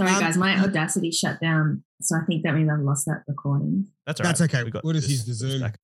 Sorry, Um, guys, my Audacity shut down, so I think that means I've lost that recording. That's all right. That's okay. We got We'll just this- use the Zoom. back.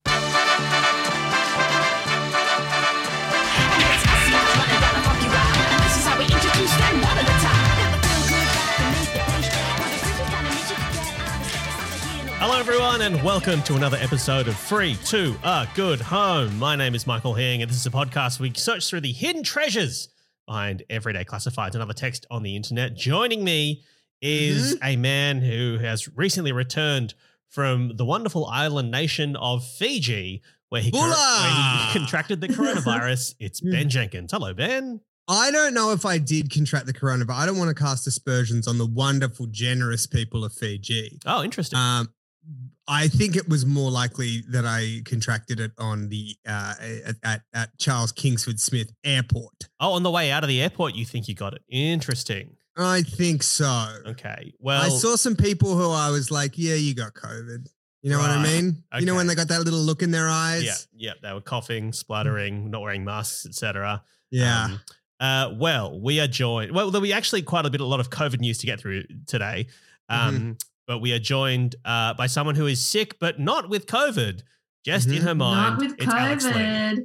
Hello, everyone, and welcome to another episode of Free to a Good Home. My name is Michael Hing, and this is a podcast where we search through the hidden treasures behind everyday classifieds and other text on the internet. Joining me is a man who has recently returned from the wonderful island nation of Fiji, where he, where he contracted the coronavirus. It's Ben Jenkins. Hello, Ben. I don't know if I did contract the coronavirus. I don't want to cast aspersions on the wonderful, generous people of Fiji. Oh, interesting. Um, I think it was more likely that I contracted it on the uh, at, at Charles Kingsford Smith Airport. oh, on the way out of the airport, you think you got it. Interesting. I think so. Okay. Well, I saw some people who I was like, "Yeah, you got COVID." You know what I Right. mean? You know when they got that little look in their eyes? Yeah, yeah, they were coughing, spluttering, not wearing masks, etc. Yeah. Um, uh, well, we are joined. Well, there'll be actually quite a bit, a lot of COVID news to get through today. Um, Mm-hmm. But we are joined uh, by someone who is sick, but not with COVID. Just in Mhm. her mind, Not with it's Alex Lee. COVID.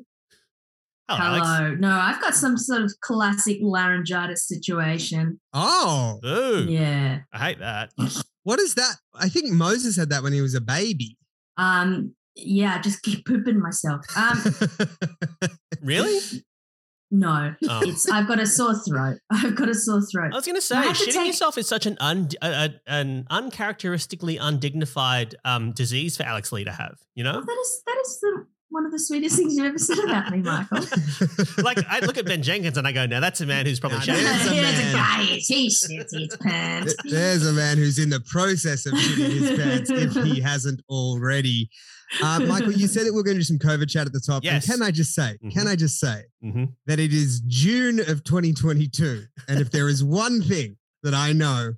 Hello, Hello. Alex. No, I've got some sort of classic laryngitis situation. oh, Ooh, Yeah. I hate that. what is that? I think Moses had that when he was a baby. Um. Yeah. I just keep pooping myself. Um. Really? no. Oh. It's. I've got a sore throat. I've got a sore throat. I was going to say, I have to shitting take- yourself is such an un, a, a- an uncharacteristically undignified um, disease for Alex Lee to have. You know, That is. That is the one of the sweetest things you've ever said about me, Michael. like I look at Ben Jenkins and I go, now that's a man who's probably Now shitting. there's a Here's man. a guy. He shits his pants. There's a man who's in the process of shitting his pants if he hasn't already. Uh, Michael, you said that we're going to do some COVID chat at the top. Yes. And can I just say, can Mhm. I just say hmm that it is June of 2022. And if there is one thing that I know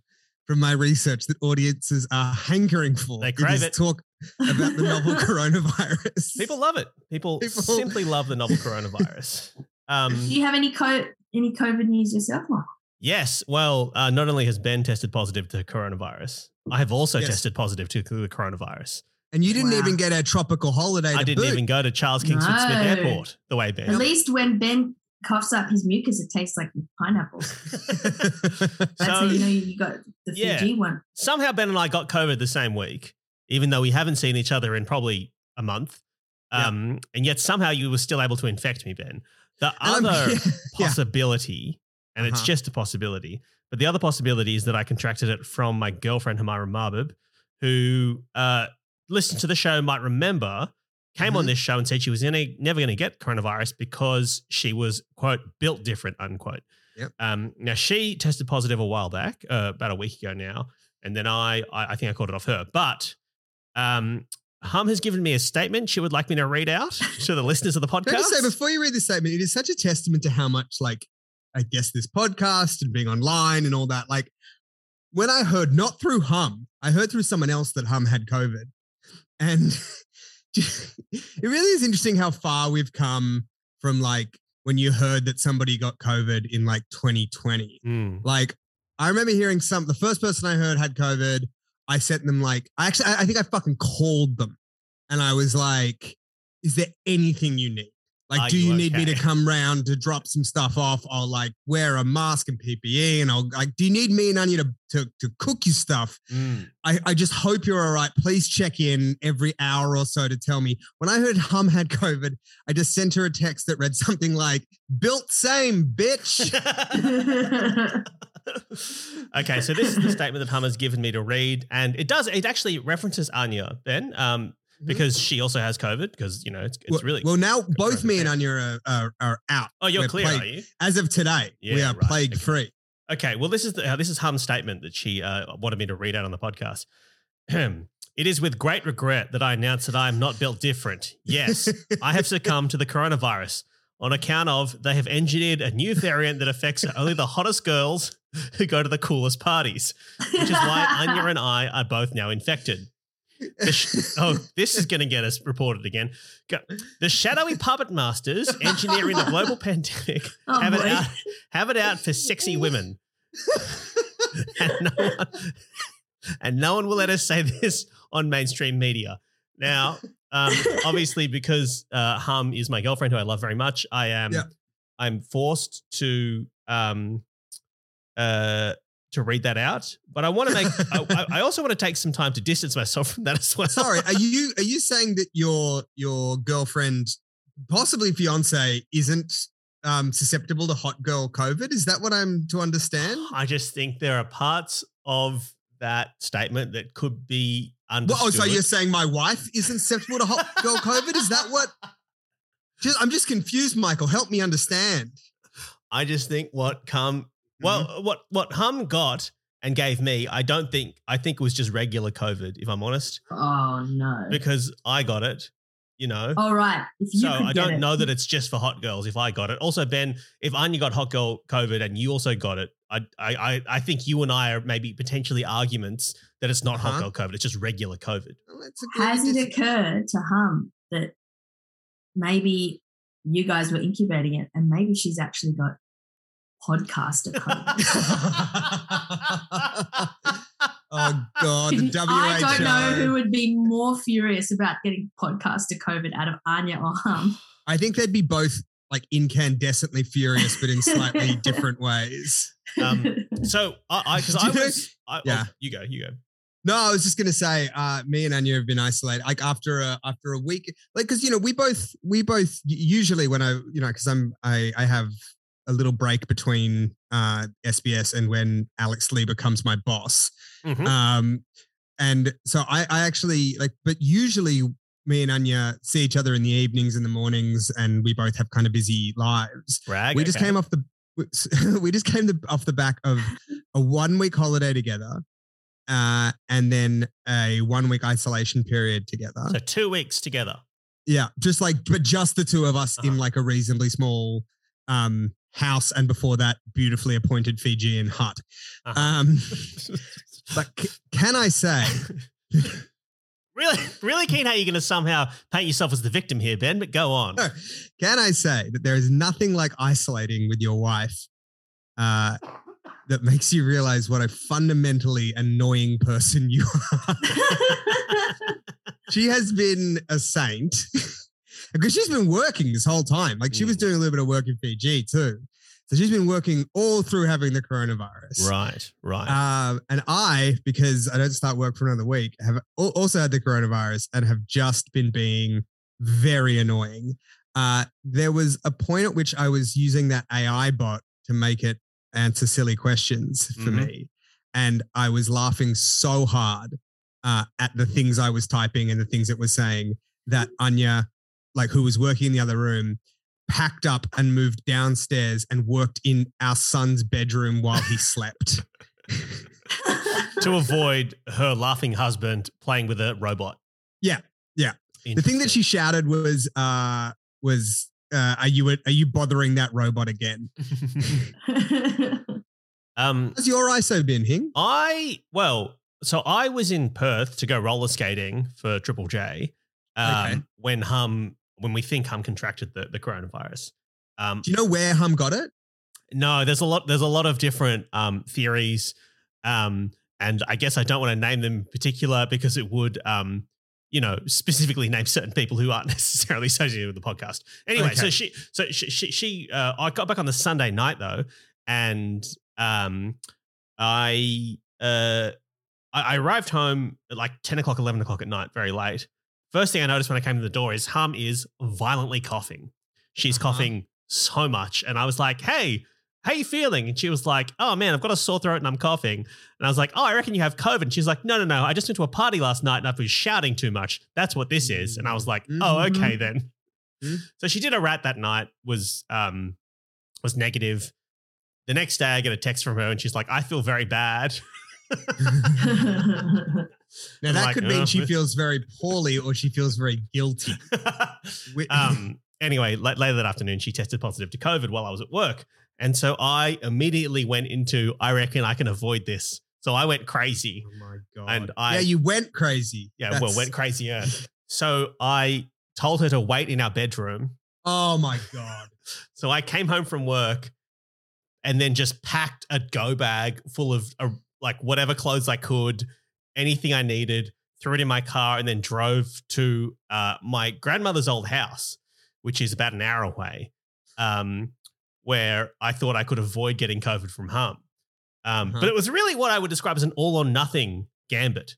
from my research that audiences are hankering for, They crave is it. talk about the novel coronavirus. People love it. People, People- simply love the novel coronavirus. Um, Do you have any co- any COVID news yourself, Michael? yes. Well, uh, not only has Ben tested positive to coronavirus, I have also Yes. tested positive to the coronavirus. and you didn't Wow. even get a tropical holiday. I to didn't boot. even go to Charles Kingsford Smith Airport the way Ben. At least when Ben coughs up his mucus, it tastes like pineapple. That's how So- you know you got the Yeah. Fiji one. somehow Ben and I got COVID the same week, even though we haven't seen each other in probably a month. Yeah. Um, And yet somehow you were still able to infect me, Ben. The And other yeah, possibility, and it's Uh-huh. just a possibility, but the other possibility is that I contracted it from my girlfriend, Humyara Mahbub, who uh, listened to the show, might remember, came on Mhm. this show and said she was in a, never going to get coronavirus because she was, quote, built different, unquote. Yep. Um, now, she tested positive a while back, uh, about a week ago now. And then I, I, I think I called it off her. But um, Hum has given me a statement she would like me to read out to the listeners of the podcast. Can I just say before you read this statement, it is such a testament to how much, like, I guess this podcast and being online and all that. Like, when I heard not through Hum, I heard through someone else that Hum had COVID, and it really is interesting how far we've come from like when you heard that somebody got COVID in like 2020. Mm. Like, I remember hearing some. The first person I heard had COVID. I sent them like, I actually, I I think I fucking called them, and I was like, "Is there anything you need? Like, Are do you you need me to come round to drop some stuff off? I'll like wear a mask and PPE, and I'll like, do you need me and Anya to to, to cook you stuff? Mm. I, I just hope you're all right. Please check in every hour or so to tell me. When I heard Hum had COVID, I just sent her a text that read something like, "Built same, bitch." okay, so this is the statement that Hum has given me to read, and it does. It actually references Anya Ben, um, because she also has COVID. Because you know it's, it's well, really. well. Now both me and. Anya are, are, are out. oh, you're we're clear, plague- are you? As of today, we are right, plague okay. free. Okay, well, this is the, uh, this is Hum's statement that she uh, wanted me to read out on the podcast. it is with great regret that I announce that I am not built different. Yes, I have succumbed to the coronavirus on account of they have engineered a new variant that affects only the hottest girls who go to the coolest parties, which is why Anya and I are both now infected. Sh- oh, this is going to get us reported again. Go. The shadowy puppet masters engineering the global pandemic Oh, have it out have it out for sexy women. and, no one, and no one will let us say this on mainstream media. Now, um, obviously, because uh, Hum is my girlfriend, who I love very much, I am Yeah. I'm forced to um, uh, to read that out. But I want to make. I, I- also want to take some time to distance myself from that as well. Sorry, are you are you saying that your your girlfriend, possibly fiance, isn't um, susceptible to hot girl COVID? Is that what I'm to understand? I just think there are parts of that statement that could be Well, understood. oh, so you're saying my wife isn't susceptible to hot girl COVID? Is that what? Just, I'm just confused, Michael. Help me understand. I just think what come well, Mm-hmm. what what Hum got and gave me, I don't think I think it was just regular COVID, if I'm honest, oh no. because I got it. You know, All right. If you so I don't it. know that it's just for hot girls. If I got it, also Ben, if Anya got hot girl COVID and you also got it, I I I, think you and I are maybe potentially arguments that it's not hot Uh-huh. girl COVID. It's just regular COVID. Well, let's agree to Has it occurred to Hum that maybe you guys were incubating it and maybe she's actually got podcaster COVID? oh God, the WHO. I don't know who would be more furious about getting podcaster COVID out of Anya or Hum. I think they'd be both like incandescently furious, but in slightly different ways. Um, so I because Do I was I, Yeah. oh, you go you go. No, I was just gonna say, uh, me and Anya have been isolated. Like after a after a week, like because you know we both we both usually when I you know because I'm I I have a little break between uh SBS and when Alex Lee becomes my boss. Mhm. Um, and so I I actually like, but usually me and Anya see each other in the evenings and the mornings, and we both have kind of busy lives. Brag. we just okay. came off the we just came the, off the back of a one week holiday together uh and then a one week isolation period together so two weeks together. yeah just like but just the two of us in Uh-huh. like a reasonably small um house and before that beautifully appointed fijian hut Uh-huh. um but c- can i say Really, really keen how you're going to somehow paint yourself as the victim here, Ben. But go on. No. can i say that there is nothing like isolating with your wife uh that makes you realize what a fundamentally annoying person you are she has been a saint because she's been working this whole time. Like she was Mm. doing a little bit of work in Fiji too. So she's been working all through having the coronavirus. Right, right. Um, and I, because I don't start work for another week, have also had the coronavirus and have just been being very annoying. Uh, there was a point at which I was using that AI bot to make it answer silly questions for Mhm. me. And I was laughing so hard uh, at the things I was typing and the things it was saying that Anya, like who was working in the other room, packed up and moved downstairs and worked in our son's bedroom while he slept. to avoid her laughing husband playing with a robot. Yeah, yeah. The thing that she shouted was, uh, was, uh, are you are you bothering that robot again? um, How's your ISO been, Hing? I well, so I was in Perth to go roller skating for Triple J. Um, Okay. when Hum, when we think Hum contracted the, the coronavirus. Um, Do you know where Hum got it? no, there's a lot. There's a lot of different um, theories, um, and I guess I don't want to name them in particular because it would, um, you know, specifically name certain people who aren't necessarily associated with the podcast. Anyway, so she, so she, she, she uh, I got back on the Sunday night though, and um, I, uh, I, I arrived home at like ten o'clock, eleven o'clock at night, very late. First thing I noticed when I came to the door is Hum is violently coughing. She's Uh-huh. coughing so much, and I was like, "Hey, how you feeling?" And she was like, "Oh man, I've got a sore throat and I'm coughing." And I was like, "Oh, I reckon you have COVID." And she's like, "No, no, no. I just went to a party last night and I was shouting too much. That's what this is." And I was like, "Oh, Mhm. okay then." Mhm. So she did a rat that night. Was um was negative. The next day, I get a text from her and she's like, "I feel very bad." Now that like, could mean "Oh, she this- feels very poorly or she feels very guilty. Um, anyway, la- later that afternoon, she tested positive to COVID while I was at work. And so I immediately went into, I reckon I can avoid this. So I went crazy. oh my god! And I- yeah, you went crazy. Yeah, well, That's- went crazier. So I told her to wait in our bedroom. Oh my god! So I came home from work and then just packed a go bag full of a, like whatever clothes I could, anything I needed, threw it in my car, and then drove to uh, my grandmother's old house, which is about an hour away, um, where I thought I could avoid getting COVID from hum. Um, Uh-huh. But it was really what I would describe as an all or nothing gambit,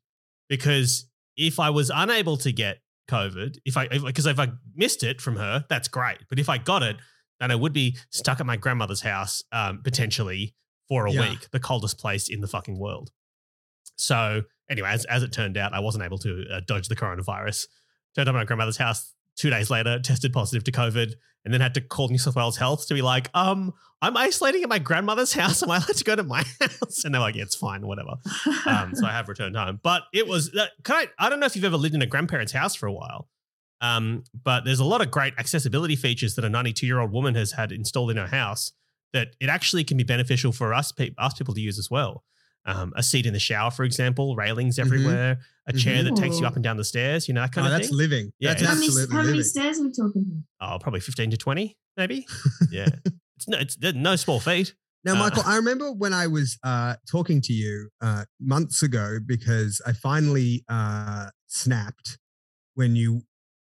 because if I was unable to get COVID, if I because if, I missed it from her, that's great. But if I got it, then I would be stuck at my grandmother's house um, potentially for a Yeah. week, the coldest place in the fucking world. So anyway, as, as it turned out, I wasn't able to uh, dodge the coronavirus. Turned up at my grandmother's house two days later, tested positive to COVID, and then had to call New South Wales Health to be like, um, I'm isolating at my grandmother's house. Am I allowed to go to my house? And they're like, yeah, it's fine, whatever. Um, so I have returned home. But it was, uh, can I, I don't know if you've ever lived in a grandparent's house for a while, um, but there's a lot of great accessibility features that a 92 year old woman has had installed in her house that it actually can be beneficial for us, pe- us people to use as well. Um, a seat in the shower, for example, railings everywhere, a chair that takes you up and down the stairs, you know, that kind oh, of that's thing. living. Yeah, that's it's- how many, how many living. stairs are we talking here? Oh, probably 15 to 20, maybe. Yeah. it's no, it's no small feat. Now, Uh, Michael, I remember when I was uh, talking to you uh, months ago because I finally uh, snapped when you.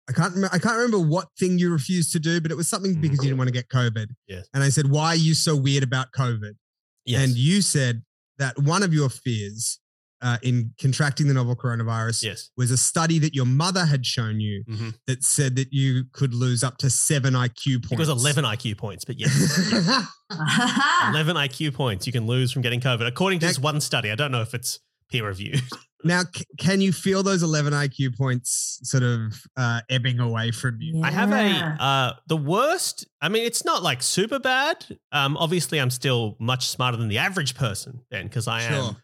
I can't remember. I can't remember what thing you refused to do, but it was something because you didn't want to get COVID. Yes. And I said, "Why are you so weird about COVID?" Yes. And you said that one of your fears uh, in contracting the novel coronavirus yes. was a study that your mother had shown you Mhm. that said that you could lose up to seven IQ points. It was 11 IQ points, but yes. yes. 11 IQ points you can lose from getting COVID, according to Now- this one study. I don't know if it's peer reviewed. Now, c- can you feel those 11 IQ points sort of uh, ebbing away from you? I have a uh, the worst. I mean, it's not like super bad. Um, obviously, I'm still much smarter than the average person, then because I Sure. am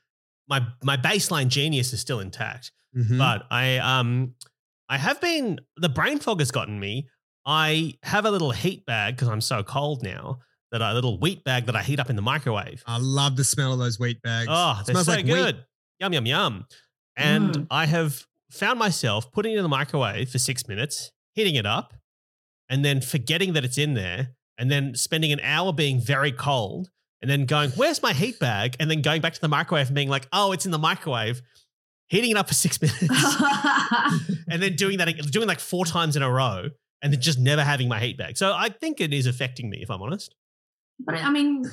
my my baseline genius is still intact. Mhm. But I um I have been the brain fog has gotten me. I have a little heat bag because I'm so cold now. That a little wheat bag that I heat up in the microwave. I love the smell of those wheat bags. Oh, they're Smells so like wheat. good. Yum, yum, yum. And Mm. I have found myself putting it in the microwave for six minutes, heating it up, and then forgetting that it's in there, and then spending an hour being very cold, and then going, Where's my heat bag? And then going back to the microwave and being like, Oh, it's in the microwave, heating it up for six minutes, and then doing that, doing like four times in a row, and then just never having my heat bag. So I think it is affecting me, if I'm honest. but I mean,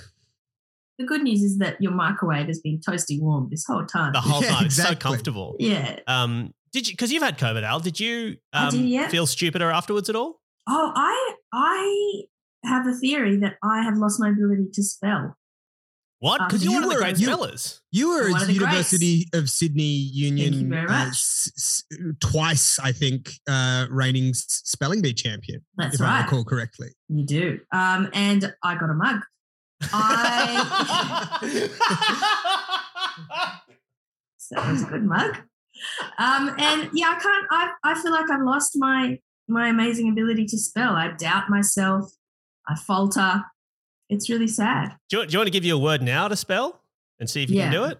the good news is that your microwave has been toasty warm this whole time. The whole Yeah, time. It's so comfortable. yeah. Um, did you? Because you've had COVID, Al. Did you I um, did, yeah. feel stupider afterwards at all? Oh, I I have a theory that I have lost my ability to spell. What? Um, Because you're you one of the were- great you- spellers. You were at of the University of Sydney Union you very uh, s- s- twice, I think, uh, reigning s- spelling bee champion, That's if I recall correctly. You do. Um, and I got a mug. I so that was a good mug. Um, and yeah, I can't. I I feel like I've lost my my amazing ability to spell. I doubt myself. I falter. It's really sad. do, you, do you want to give you a word now to spell and see if you can do it?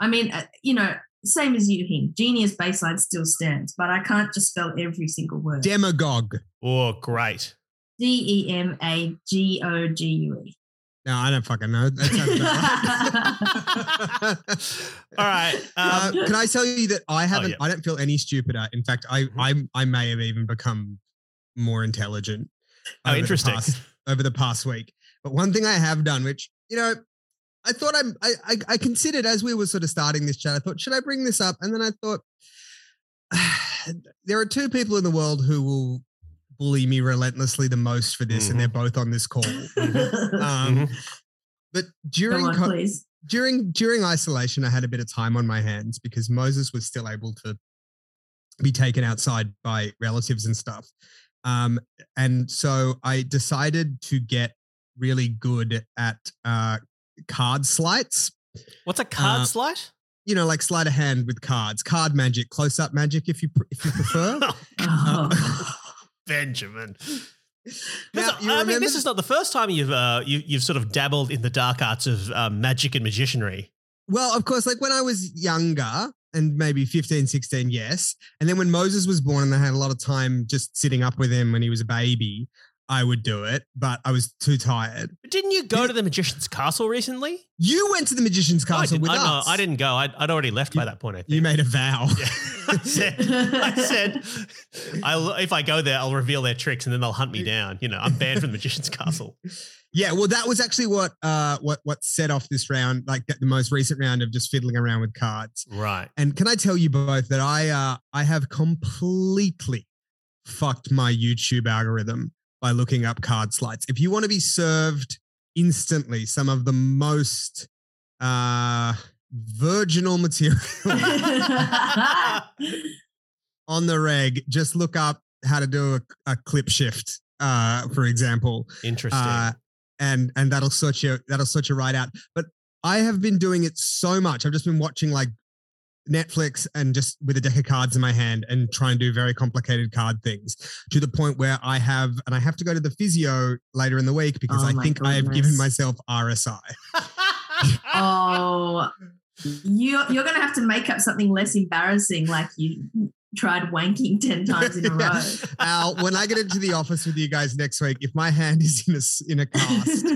I mean, uh, you know, same as you, him. Genius baseline still stands, but I can't just spell every single word. Demagogue. Oh, great. D E M A G O G U E. No, I don't fucking know. That sounds about right. All right. Uh, Um, can I tell you that I haven't? yeah. I don't feel any stupider. In fact, I Mhm. I I may have even become more intelligent. oh, over the interesting. past- over the past week. But one thing I have done, which you know, I thought I'm, I, I, I considered as we were sort of starting this chat, I thought, should I bring this up? And then I thought, there are two people in the world who will bully me relentlessly the most for this, and they're both on this call. Um, Mhm. But during on, co- during during isolation, I had a bit of time on my hands because Moses was still able to be taken outside by relatives and stuff. Um, and so I decided to get really good at uh, card sleights. What's a card Uh, sleight? You know, like sleight of hand with cards, card magic, close up magic, if you pr- if you prefer. Oh. Benjamin. Now, I mean, this is not the first time you've uh, you, you've sort of dabbled in the dark arts of um, magic and magicianry. Well, of course, like when I was younger and maybe 15, 16, yes. And then when Moses was born and I had a lot of time just sitting up with him when he was a baby, I would do it, but I was too tired. But didn't you go to the magician's castle recently? You went to the magician's No, I castle didn't- with I, no, us. I didn't go. I'd, I'd already left by that point. I think. You made a vow. Yeah. I said, I said, I'll, if I go there, I'll reveal their tricks, and then they'll hunt me down. You know, I'm banned from the magician's castle. Yeah, well, that was actually what uh what what set off this round, like the most recent round of just fiddling around with cards. Right. And can I tell you both that I uh I have completely fucked my YouTube algorithm by looking up card sleights. If you want to be served instantly some of the most uh virginal material on the reg, just look up how to do a, a clip shift, uh, for example. Interesting. Uh, and and that'll sort you that'll sort you right out. But I have been doing it so much. I've just been watching like Netflix and just with a deck of cards in my hand and try and do very complicated card things to the point where I have and I have to go to the physio later in the week because Oh I my think I have given myself RSI. oh, you you're gonna have to make up something less embarrassing, like you tried wanking ten times in a row. Yeah. Al, when I get into the office with you guys next week, if my hand is in a s- in a cast,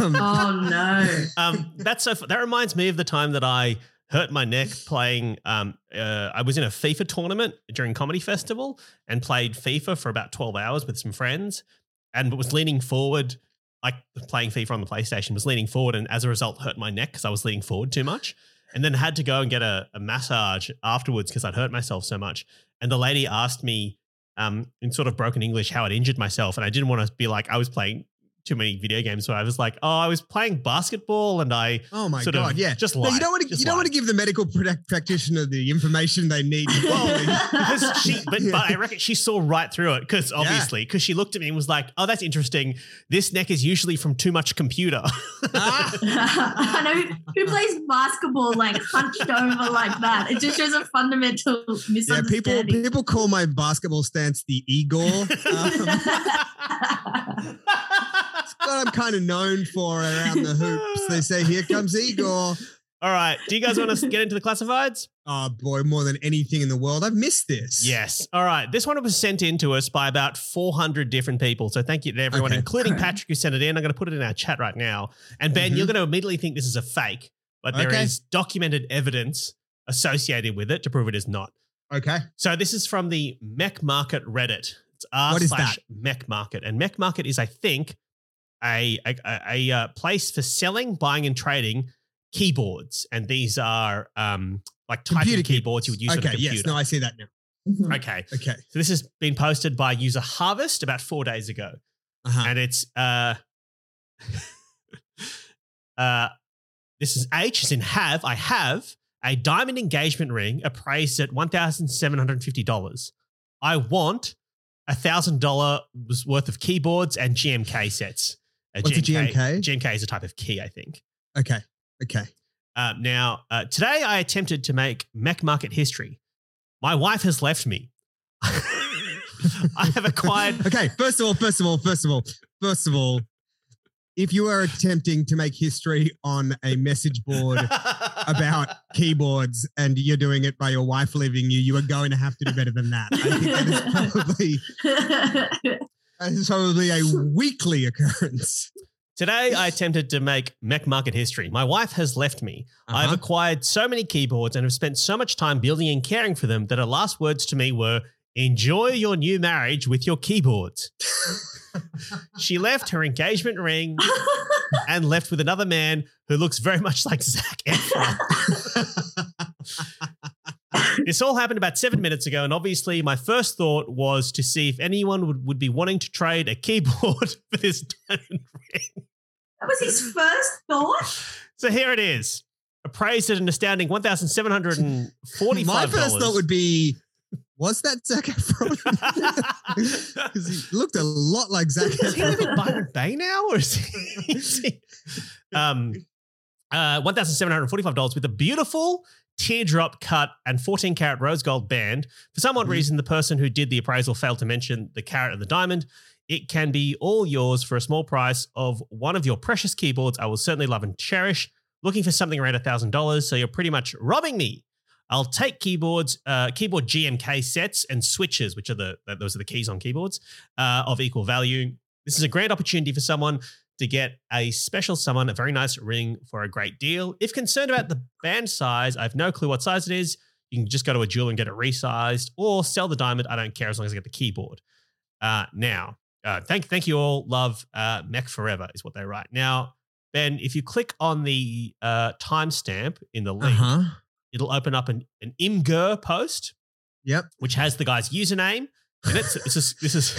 um, oh no. um, that's so. That reminds me of the time that I hurt my neck playing. Um, uh, I was in a FIFA tournament during comedy festival and played FIFA for about twelve hours with some friends, and was leaning forward, like playing FIFA on the PlayStation. Was leaning forward, and as a result, hurt my neck because I was leaning forward too much, and then had to go and get a, a massage afterwards because I'd hurt myself so much. And the lady asked me. Um, in sort of broken English, how I'd injured myself, and I didn't want to be like I was playing too many video games. So I was like, oh, I was playing basketball and I oh my sort of god, yeah. just No, you don't want to you don't want to give the medical practitioner the information they need. to fully- because she, but, Yeah. but I reckon she saw right through it because obviously, because she looked at me and was like, "Oh, that's interesting. This neck is usually from too much computer." Ah. I know who, who plays basketball like hunched over like that. It just shows a fundamental yeah, misunderstanding. people people call my basketball stance the Igor. Um, it's what I'm kind of known for around the hoops. They say, "Here comes Igor." All right, do you guys want to get into the classifieds? Oh boy, more than anything in the world, I've missed this. Yes. All right. This one was sent in to us by about 400 different people. So thank you to everyone, Okay. including Okay. Patrick, who sent it in. I'm going to put it in our chat right now. And Ben, Mhm. you're going to immediately think this is a fake, but there is Okay. documented evidence associated with it to prove it is not. Okay. So this is from the Mech Market Reddit. It's r What is slash Mech Market, and Mech Market is, I think, a a, a, a, uh, place for selling, buying, and trading keyboards, and these are um like typing Computer keyboards you would use on a Okay. computer. Yes. No, I see that now. Mhm. Okay, Okay. so this has been posted by user Harvest about four days ago, Uh-huh. and it's uh uh this is H as in have I have a diamond engagement ring appraised at one thousand seven hundred fifty dollars. I want a thousand dollar worth of keyboards and GMK sets. What's a GMK? GMK is a type of key, I think. Okay. Okay. Uh, now, uh, today I attempted to make Mech Market history. My wife has left me. I have acquired. Okay. First of all, first of all, first of all, first of all, if you are attempting to make history on a message board about keyboards and you're doing it by your wife leaving you, you are going to have to do better than that. I think that is probably that is probably a weekly occurrence. Today I attempted to make Mech Market history. My wife has left me. I've Uh-huh. acquired so many keyboards and have spent so much time building and caring for them that her last words to me were, Enjoy your new marriage with your keyboards. she left her engagement ring and left with another man who looks very much like Zac Efron. This all happened about seven minutes ago, and obviously, my first thought was to see if anyone would, would be wanting to trade a keyboard for this diamond ring. that was his first thought. So here it is, appraised at an astounding one thousand seven hundred and forty-five My first thought would be, was that Zac Efron? Because he looked a lot like Zac Does he live in Efron. Byron Bay now, or is he? is he- um, uh, one thousand seven hundred forty-five dollars with a beautiful teardrop cut and fourteen karat rose gold band. For some odd Mhm. reason, the person who did the appraisal failed to mention the carat and the diamond. It can be all yours for a small price of one of your precious keyboards. I will certainly love and cherish. Looking for something around thousand dollars, so you're pretty much robbing me. I'll take keyboards, uh, keyboard GMK sets and switches, which are the those are the keys on keyboards uh, of equal value. This is a great opportunity for someone to get a special someone a very nice ring for a great deal. If concerned about the band size, I have no clue what size it is. You can just go to a jeweler and get it resized, or sell the diamond. I don't care as long as I get the keyboard. Uh, now, uh, thank thank you all. Love uh, Mech Forever is what they write. Now, Ben, if you click on the uh, timestamp in the link, Uh-huh. it'll open up an, an Imgur post, Yep. which has the guy's username. And it's, it's just, this is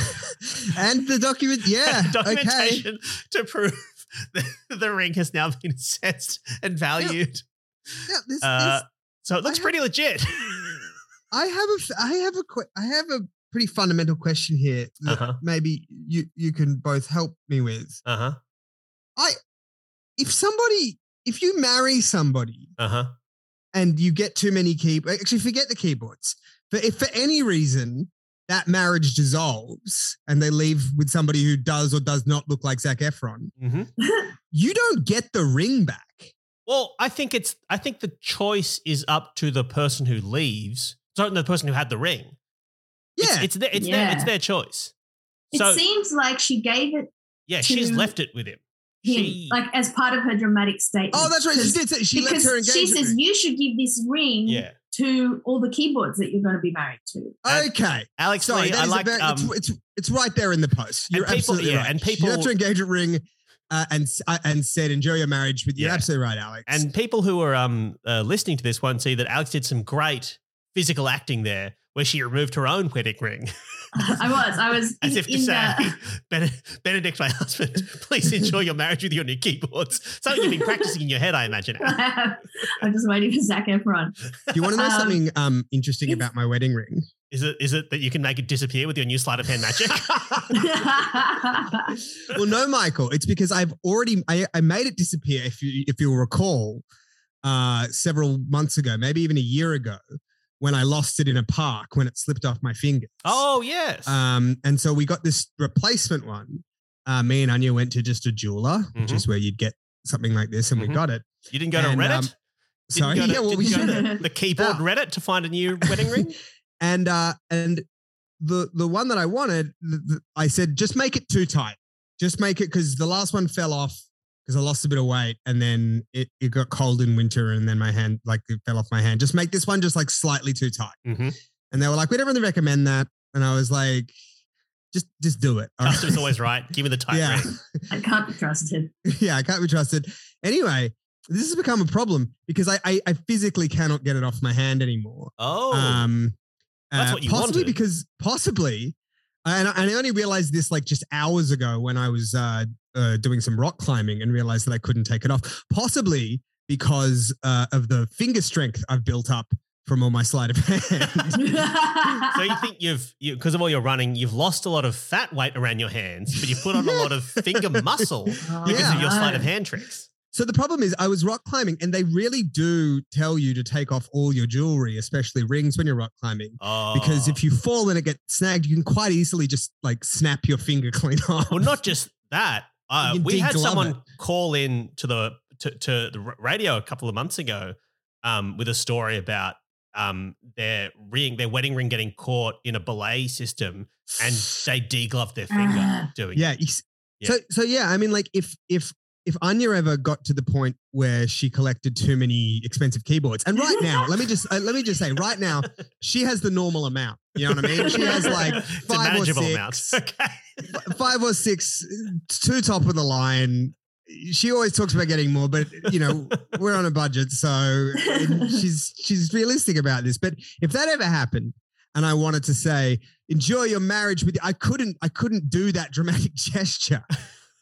and the document, yeah. okay. documentation to prove that the ring has now been assessed and valued. Yeah, this, Uh, this, so it looks I have- pretty legit. I have a, f- I have a, que- I have a pretty fundamental question here that Uh-huh. maybe you you can both help me with. Uh huh. I, if somebody, if you marry somebody Uh huh. and you get too many key, actually forget the keyboards. But if for any reason that marriage dissolves and they leave with somebody who does or does not look like Zac Efron, hmm you don't get the ring back. Well, I think it's. I think the choice is up to the person who leaves. So the person who had the ring. Yeah, It's, it's their. It's their. It's their choice. It So seems like she gave it yeah, she's left it with him. him, She- like as part of her dramatic statement. oh, that's right. She did. Say, she left because her engagement. she says ring. you should give this ring Yeah, to all the keyboards that you're going to be married to. Okay. Alex Sorry, Lee. I like. very- um, it's, it's it's right there in the post. You're people- absolutely yeah, right. and she left people- her engagement ring, uh, and s- uh, and said, "Enjoy your marriage." With you're Yeah. absolutely right, Alex. And people who are um, uh, listening to this won't see that Alex did some great physical acting there, where she removed her own wedding ring, I was, I was as in, if to say, the, "Ben- "Benedict, my husband, please enjoy your marriage with your new keyboards." Something you've been practicing in your head, I imagine. I'm just waiting for Zac Efron. Do you want to know Um, something um, interesting it's- about my wedding ring? Is it is it that you can make it disappear with your new sleight of hand magic? well, no, Michael. It's because I've already I, I made it disappear. If you if you'll recall, uh, several months ago, maybe even a year ago, when I lost it in a park when it slipped off my fingers. oh yes. Um, and so we got this replacement one. Uh, me and Anya went to just a jeweler, which Mhm. is where you'd get something like this, and Mhm. we got it. you didn't go to Reddit. um, Sorry, to- yeah, well, we should. to the keyboard No. Reddit to find a new wedding ring. and uh, and the the one that I wanted, th- th- I said just make it too tight. Just make it because the last one fell off because I lost a bit of weight, and then it, it got cold in winter, and then my hand like it fell off my hand. Just make this one just like slightly too tight. Mhm. And they were like, we don't really recommend that, and I was like, just just do it. all right? Customer's always right. Give me the tight yeah. ring. I can't be trusted. yeah, I can't be trusted. Anyway, this has become a problem because I I, I physically cannot get it off my hand anymore. Oh, Um, That's uh, what you possibly wanted. because possibly, and I, and I only realized this like just hours ago when I was uh, uh, doing some rock climbing and realized that I couldn't take it off. Possibly because uh, of the finger strength I've built up from all my sleight of hand. so you think you've you because of all your running, you've lost a lot of fat weight around your hands, but you've put on a lot of finger muscle because Yeah. of your sleight of hand tricks. so the problem is, I was rock climbing, and they really do tell you to take off all your jewelry, especially rings, when you're rock climbing. Oh, Because if you fall and it gets snagged, you can quite easily just like snap your finger clean off. well, not just that. Uh, we had someone it. call in to the to, to the radio a couple of months ago um, with a story about um, their ring, their wedding ring getting caught in a belay system, and they degloved their finger Ah. doing. Yeah. it. Yeah. So so yeah, I mean, like if if if Anya ever got to the point where she collected too many expensive keyboards, and right now, let me just uh, let me just say, right now, she has the normal amount. You know what I mean? She has like five or manageable six, amount. Okay. five or six, two top of the line. She always talks about getting more, but you know we're on a budget, so she's she's realistic about this. But if that ever happened, and I wanted to say enjoy your marriage with, I couldn't I couldn't do that dramatic gesture.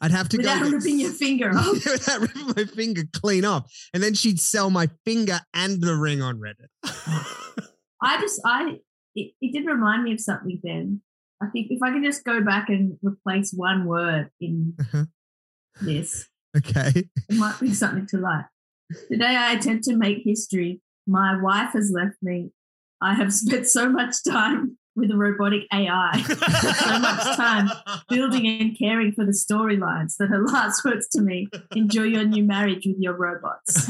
I'd have to Without go get- ripping your finger off. without ripping my finger clean off, and then she'd sell my finger and the ring on Reddit. I just, I, it, it did remind me of something, then. I think if I could just go back and replace one word in Uh-huh. this, Okay, it might be something to like. Today I attempt to make history. My wife has left me. I have spent so much time with a robotic AI, so much time building and caring for the storylines that her last words to me enjoy your new marriage with your robots.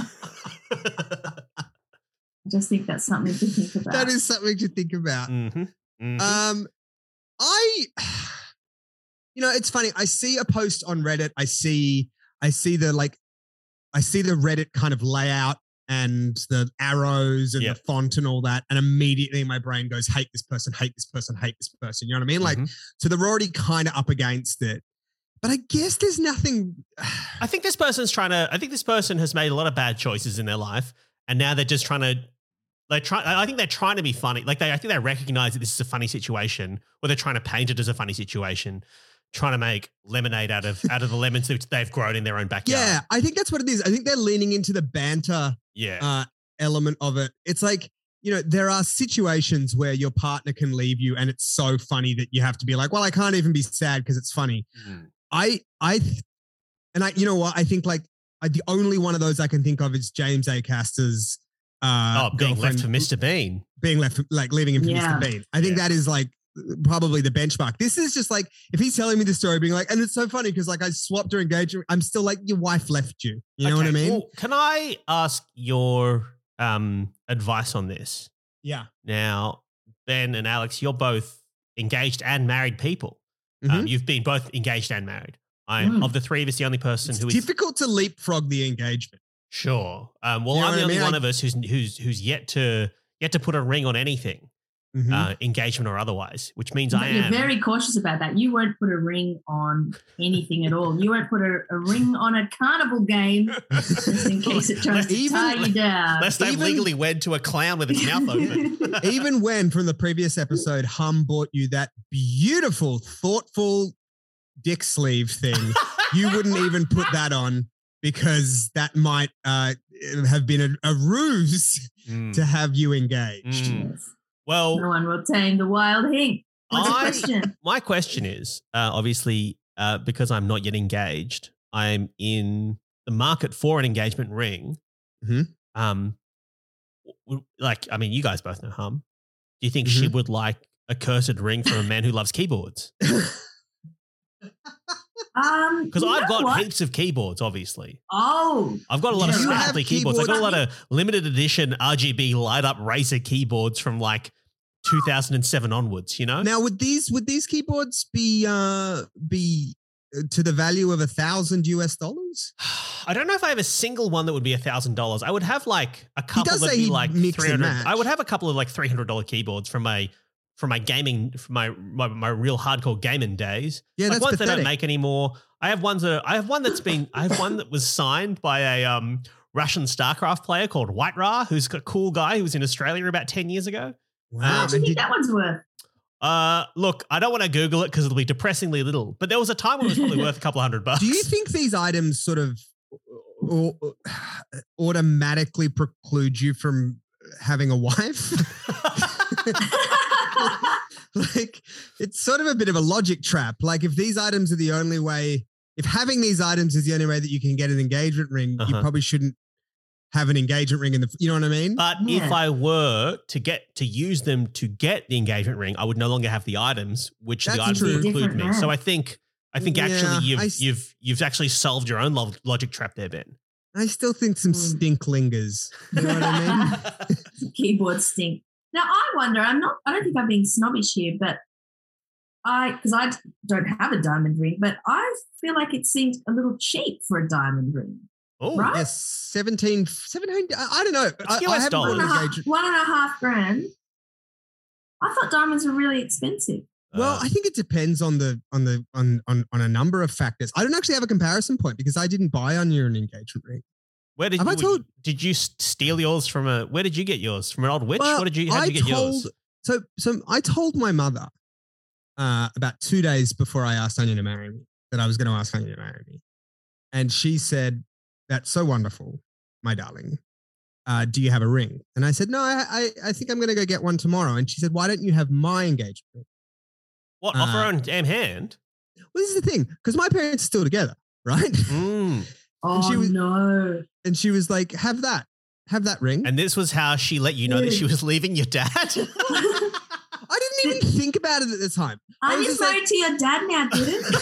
I just think that's something to think about. that is something to think about. Mhm, mhm. Um, I, you know, it's funny. I see a post on Reddit. I see, I see the like, I see the Reddit kind of layout and the arrows and Yeah. the font and all that, and immediately my brain goes, "Hate this person, hate this person, hate this person." You know what I mean? Like, Mhm. so they're already kind of up against it. But I guess there's nothing. I think this person's trying to. I think this person has made a lot of bad choices in their life, and now they're just trying to. They try. I think they're trying to be funny. Like they, I think they recognize that this is a funny situation, or they're trying to paint it as a funny situation, trying to make lemonade out of out of the lemons that they've grown in their own backyard. yeah, I think that's what it is. I think they're leaning into the banter yeah, uh, element of it. It's like, you know, there are situations where your partner can leave you and it's so funny that you have to be like, well, I can't even be sad because it's funny. Mm. I, I, th- and I, you know what? I think like I, the only one of those I can think of is James Acaster's uh, oh, being left for Mr. Bean. being left, like leaving him for Yeah. Mr. Bean. I think Yeah. that is like probably the benchmark. This is just like if he's telling me the story, being like, and it's so funny because like I swapped her engagement. I'm still like, your wife left you. You know what I mean? well, can I ask your um, advice on this? yeah. Now, Ben and Alex, you're both engaged and married people. Um, Mhm. you've been both engaged and married. I'm Mm. of the three of us the only person It's who is difficult to leapfrog the engagement. sure. Um, well, You know I'm the I only mean? one of us who's who's who's yet to yet to put a ring on anything, Mhm. uh, engagement or otherwise, which means I you're am. very cautious about that. You won't put a ring on anything at all. You won't put a, a ring on a carnival game just in case it tries to Even- tie you down. Lest I'm even- legally wed to a clown with its mouth open. Even when from the previous episode, Hum bought you that beautiful, thoughtful dick sleeve thing, you wouldn't even put that on because that might uh, have been a, a ruse Mm. to have you engaged. Mm. Yes. Well, No one will tame the wild Hing. What's the I- question? my question is uh, obviously uh, because I'm not yet engaged, I'm in the market for an engagement ring. Mhm. Um, w- w- like I mean, you guys both know Hum. Do you think she Mm-hmm. would like a cursed ring from a man who loves keyboards? Um, Because I've got what? heaps of keyboards. Obviously, Oh, I've got a lot of You have specialty keyboards. I've got a lot of limited edition RGB light up Razer keyboards from like 2007 onwards. You know, now, would these would these keyboards be uh, be uh, to the value of a thousand US dollars? I don't know if I have a single one that would be a thousand dollars. I would have like a couple does that'd be like mix three and hundred. match. I would have a couple of like three hundred dollar keyboards from my from my gaming from my my, my real hardcore gaming days. Yeah, like that's ones they pathetic. don't make anymore. I have ones that I have one that's been I have one that was signed by a um Russian StarCraft player called WhiteRa, who's a cool guy who was in Australia about ten years ago. Wow, how much do you think did- that one's worth? Uh, look, I don't want to Google it because it'll be depressingly little. But there was a time when it was probably worth a couple of hundred bucks. Do you think these items sort of au- automatically preclude you from having a wife? like, it's sort of a bit of a logic trap. Like, if these items are the only way, if having these items is the only way that you can get an engagement ring, you Uh-huh. probably shouldn't have an engagement ring in the. You know what I mean? But if I were to get to use them to get the engagement ring, I would no longer have the items, which the items true. would include Different me. So. I think I think Yeah, actually you've I s- you've you've actually solved your own lo- logic trap there, Ben. I still think some Mm. stink lingers. You know what I mean? Keyboard stink. Now I wonder. I'm not. I don't think I'm being snobbish here, but I because I don't have a diamond ring, but I feel like it seemed a little cheap for a diamond ring. oh, Right? Yes, 17, 17 I, I don't know. I, I US haven't dollars. got One and, half, one and a half grand. I thought diamonds were really expensive. Well, I think it depends on the on the on on on a number of factors. I don't actually have a comparison point because I didn't buy on your engagement ring. Where did have I you told- did you steal yours from a? Where did you get yours from an old witch? Well, what did you? How I did you get yours? told- So so I told my mother uh, about two days before I asked Anya to marry me that I was going to ask Anya to marry me, and she said, "That's so wonderful, my darling. Uh, do you have a ring?" And I said, "No, I I, I think I'm going to go get one tomorrow." And she said, "Why don't you have my engagement ring?" What off her uh, own damn hand? Well, this is the thing because my parents are still together, right? Mm. Oh she was- no! and she was like, "Have that, have that ring." And this was how she let you know that she was leaving your dad. I didn't even think about it at the time. I I'm was just just like- married to your dad now, dude.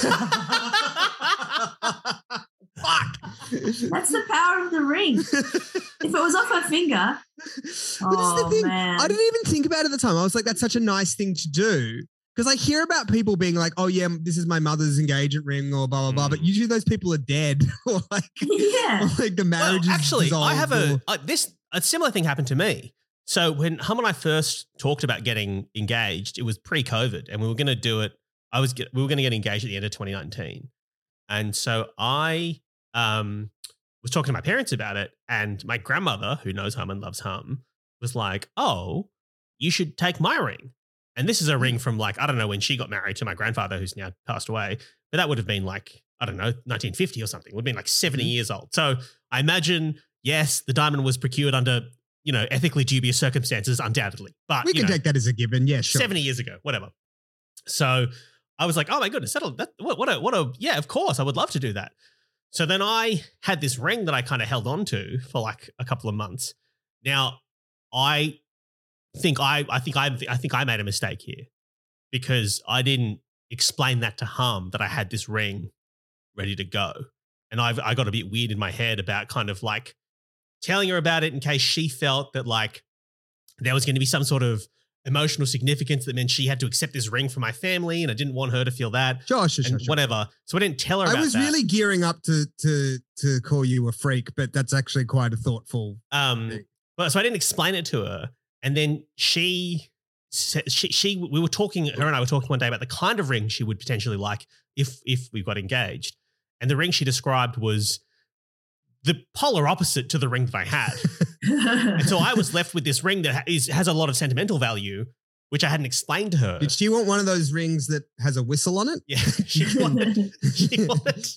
Fuck. That's the power of the ring. If it was off her finger, But this is oh the thing. man, I didn't even think about it at the time. I was like, that's such a nice thing to do. Because I hear about people being like, oh, yeah, this is my mother's engagement ring or blah, blah, blah. But Mm. usually those people are dead or like, yeah. or like the Well, marriage is actually, I have a uh, this a similar thing happened to me. So when Hum and I first talked about getting engaged, it was pre-COVID, and we were going to do it. I was get, we were going to get engaged at the end of 2019, and so I um was talking to my parents about it, and my grandmother, who knows Hum and loves Hum, was like, "Oh, you should take my ring." And this is a ring mm. from like I don't know when she got married to my grandfather, who's now passed away, but that would have been like I don't know 1950 or something. It would have been like 70 mm-hmm. years old. So I imagine yes, the diamond was procured under you know ethically dubious circumstances, undoubtedly. But We can know, take that as a given. Yeah, sure. 70 years ago, whatever. So I was like, oh my goodness, that'll, that, what, what a, what a, yeah, of course, I would love to do that. So then I had this ring that I kind of held on to for like a couple of months. Now, I think I, I think I, I think I made a mistake here because I didn't explain that to Hum that I had this ring ready to go, and I've I got a bit weird in my head about kind of like telling her about it in case she felt that like there was going to be some sort of emotional significance that meant she had to accept this ring from my family, and I didn't want her to feel that Sure, sure, sure. sure. whatever. So I didn't tell her. I was that. really gearing up to to to call you a freak, but that's actually quite a thoughtful. Um, thing. but so I didn't explain it to her, and then she, she, she, we were talking. Her and I were talking one day about the kind of ring she would potentially like if if we got engaged, and the ring she described was the polar opposite to the ring that I had. and so I was left with this ring that has a lot of sentimental value, which I hadn't explained to her. Did she want one of those rings that has a whistle on it? yeah, she wanted, she wanted,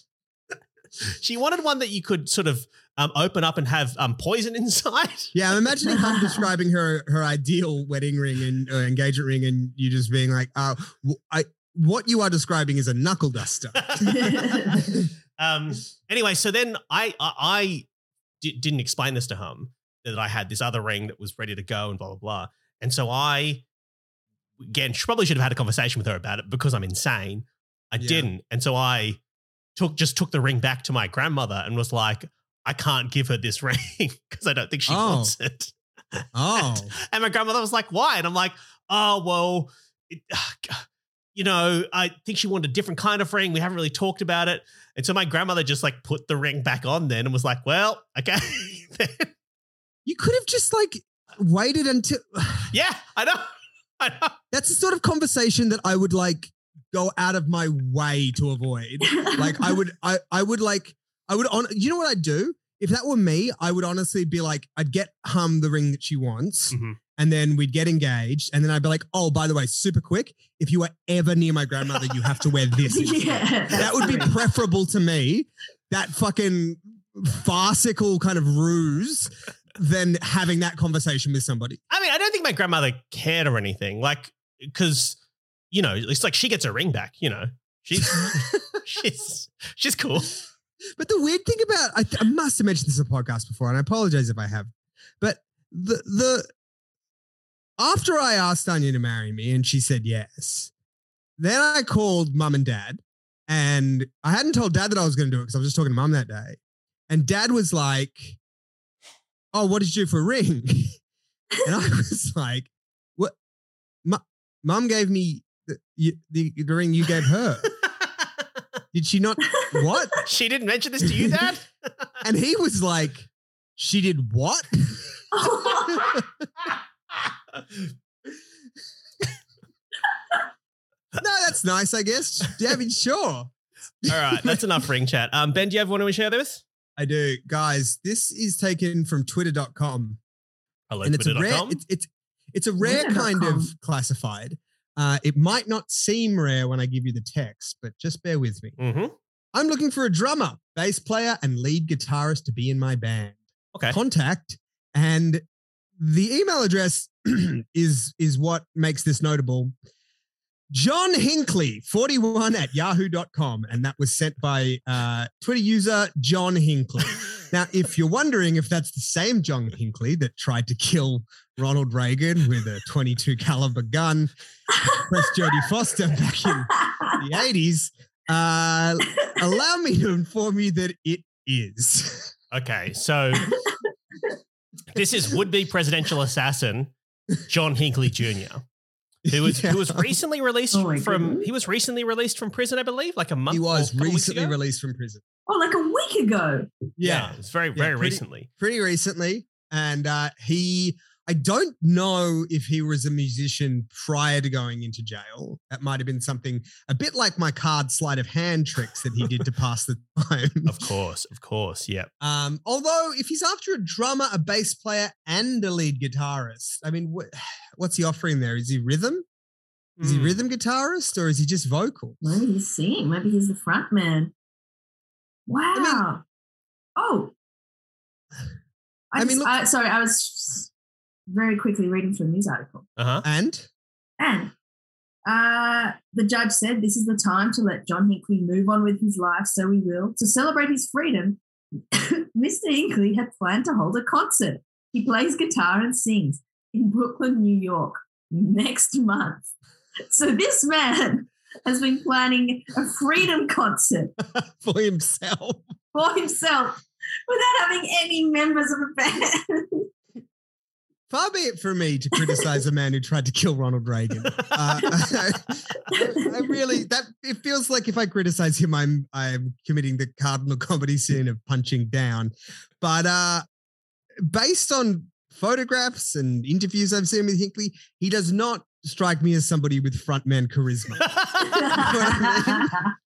she wanted one that you could sort of um, open up and have um, poison inside. Yeah, I'm imagining Hum describing her her ideal wedding ring and or engagement ring, and you just being like, "Uh, w- I what you are describing is a knuckle duster." um, anyway, so then I I, I didn't explain this to Hum that I had this other ring that was ready to go and blah blah blah, and so I again probably should have had a conversation with her about it because I'm insane. I Yeah. didn't, and so I took just took the ring back to my grandmother and was like, I can't give her this ring because I don't think she Oh. wants it. oh, And my grandmother was like, why? And I'm like, oh, well, it, you know, I think she wanted a different kind of ring. We haven't really talked about it. And so my grandmother just like put the ring back on then and was like, well, okay. you could have just like waited until. yeah, I know. I know. That's the sort of conversation that I would like go out of my way to avoid. Like I would, I I would like, I would on. You know what I'd do if that were me? I would honestly be like, I'd get Hum the ring that she wants. Mhm. And then we'd get engaged, and then I'd be like, "Oh, by the way, super quick. If you are ever near my grandmother, you have to wear this. yeah, that would be preferable to me. That fucking farcical kind of ruse than having that conversation with somebody. I mean, I don't think my grandmother cared or anything. Like, because, you know, it's like she gets her ring back, you know. She's she's she's cool. But the weird thing about I, th- I must have mentioned this in a podcast before, and I apologize if I have. But the the after I asked Anya to marry me and she said yes, then I called mum and dad, and I hadn't told dad that I was going to do it because I was just talking to mum that day, and dad was like, "Oh, what did you do for a ring?" and I was like, "What? Mu- Mum gave me the, the the ring you gave her. Did she not? What?" she didn't mention this to you, Dad? And he was like, She did what? no, that's nice, I guess. Yeah, I mean, sure. All right, that's enough ring chat. Um, Ben, do you have one to share this? I do. Guys, this is taken from twitter.com. Hello, and it's a rare twitter.com. it's it's it's a rare kind of classified. Uh, it might not seem rare when I give you the text, but just bear with me. Mhm. I'm looking for a drummer, bass player, and lead guitarist to be in my band. Okay. Contact and the email address is is what makes this notable. John Hinckley, 41 at yahoo.com. And that was sent by uh, Twitter user John Hinckley. Now, if you're wondering if that's the same John Hinckley that tried to kill Ronald Reagan with a 22 caliber gun, press Jodie Foster back in the 80s, uh, allow me to inform you that it is. Okay, so this is would-be presidential assassin John Hinckley Jr., who was Yeah. who was recently released Oh from goodness. he was recently released from prison, I believe, like a month. Ago. He was a couple weeks recently released from prison. oh, like a week ago. Yeah, it's very very pretty- recently. pretty recently. And uh, he, I don't know if he was a musician prior to going into jail. That might have been something a bit like my card sleight of hand tricks that he did to pass the time. Of course, of course, yeah. Um, although, if he's after a drummer, a bass player, and a lead guitarist, I mean, wh- what's he offering there? Is he rhythm? Is he Hmm. rhythm guitarist or is he just vocal? Maybe he's singing. Maybe he's the front man. Wow. oh. I, I mean, just- look- I- sorry, I was very quickly reading from a news article. Uh huh. And And uh, the judge said this is the time to let John Hinckley move on with his life, so we will. To celebrate his freedom, Mr. Hinckley had planned to hold a concert. He plays guitar and sings in Brooklyn, New York next month. So this man has been planning a freedom concert for himself. for himself without having any members of a band. Far be it from me to criticize a man who tried to kill Ronald Reagan. Uh, I, I really that it feels like if I criticize him, I'm I'm committing the cardinal comedy sin of punching down. But uh, based on photographs and interviews I've seen with Hinckley, he does not strike me as somebody with frontman charisma.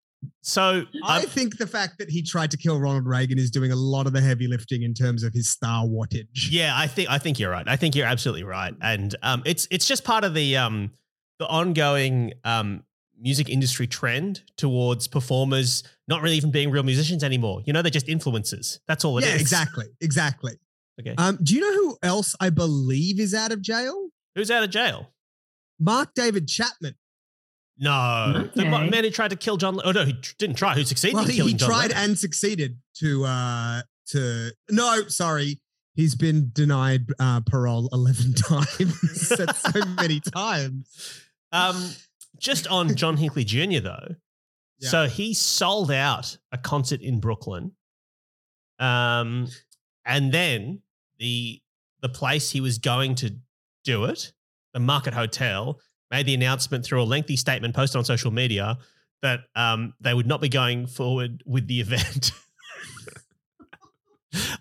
so I I, think the fact that he tried to kill Ronald Reagan is doing a lot of the heavy lifting in terms of his star wattage. yeah, I think I think you're right. I think you're absolutely right, and um, it's it's just part of the um the ongoing um music industry trend towards performers not really even being real musicians anymore. You know, they're just influencers. That's all it is. yeah, exactly, exactly. Okay, Um, do you know who else I believe is out of jail? who's out of jail? Mark David Chapman. No, the man who tried to kill John. Oh no, he didn't try. Who succeeded Well, in he, he tried Lennon. and succeeded to uh to no, sorry. He's been denied uh, parole 11 times. That's so many times. Um, just on John Hinckley Jr. though. Yeah. So he sold out a concert in Brooklyn. Um, and then the the place he was going to do it, the Market Hotel, made the announcement through a lengthy statement posted on social media that um, they would not be going forward with the event.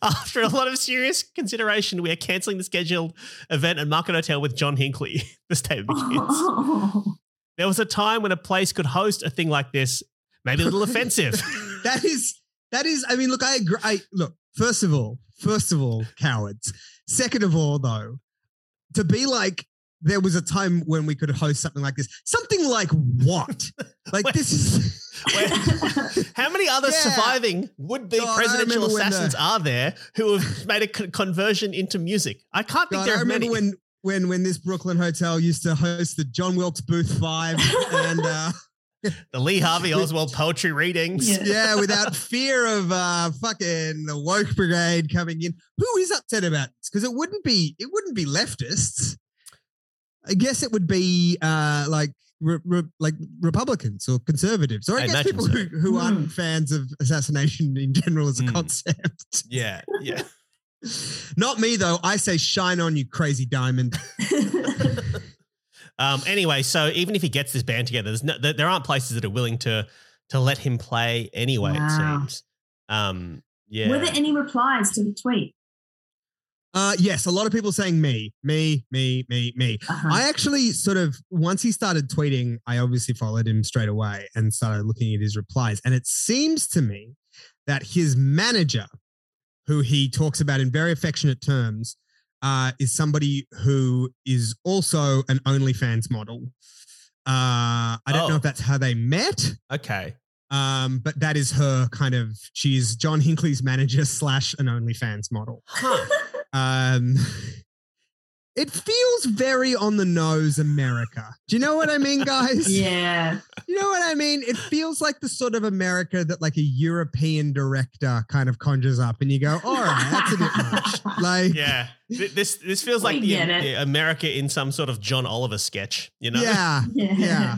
After a lot of serious consideration, we are cancelling the scheduled event at Market Hotel with John Hinckley. The statement begins. Oh. There was a time when a place could host a thing like this, maybe a little offensive. that is that is I mean look I agree I look first of all first of all cowards second of all though to be like there was a time when we could host something like this something like what like Wait. this is Where- how many other Yeah. surviving would-be God, presidential remember when the- assassins are there who have made a con- conversion into music? I can't think God, there I are remember many. when when when this Brooklyn hotel used to host the John Wilkes Booth Five and uh the Lee Harvey Oswald poetry readings. Yeah. yeah without fear of uh fucking the woke brigade coming in who is upset about this because it wouldn't be it wouldn't be leftists I guess it would be uh like re- re- like Republicans or conservatives or I, I guess people so. who, who aren't Hmm. fans of assassination in general as a Hmm. concept Yeah, yeah. not me though I say shine on you crazy diamond Um, anyway, so even if he gets this band together, there's no, there, there aren't places that are willing to to let him play anyway. It seems. Um, yeah. Were there any replies to the tweet? Uh yes a lot of people saying me me me me me Uh-huh. I actually sort of once he started tweeting, I obviously followed him straight away and started looking at his replies. And it seems to me that his manager, who he talks about in very affectionate terms, uh, is somebody who is also an OnlyFans model. Uh, I don't know Oh. if that's how they met, okay. um, but that is her kind of. She's John Hinckley's manager slash an OnlyFans model. Huh. Um, it feels very on the nose America. Do you know what I mean, guys? yeah. You know what I mean? It feels like the sort of America that like a European director kind of conjures up, and you go, "All right, that's a bit much." Like, Yeah. This this feels like the, the America in some sort of John Oliver sketch. You know. yeah, Yeah. yeah.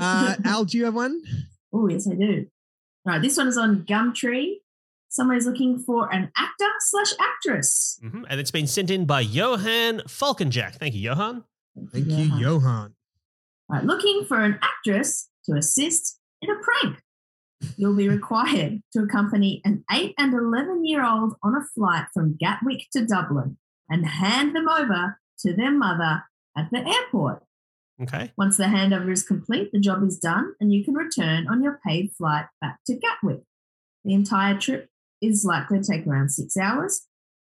Uh, Al, do you have one? Oh, yes, I do. All right, this one is on Gumtree. Someone is looking for an actor slash actress. Mhm. And it's been sent in by Johan Falkenjack. Thank you, Johan. Thank you, Johan. Johan. All right, looking for an actress to assist in a prank. You'll be required to accompany an 8 and 11 year old on a flight from Gatwick to Dublin and hand them over to their mother at the airport. Okay. Once the handover is complete, the job is done and you can return on your paid flight back to Gatwick. The entire trip is likely to take around six hours.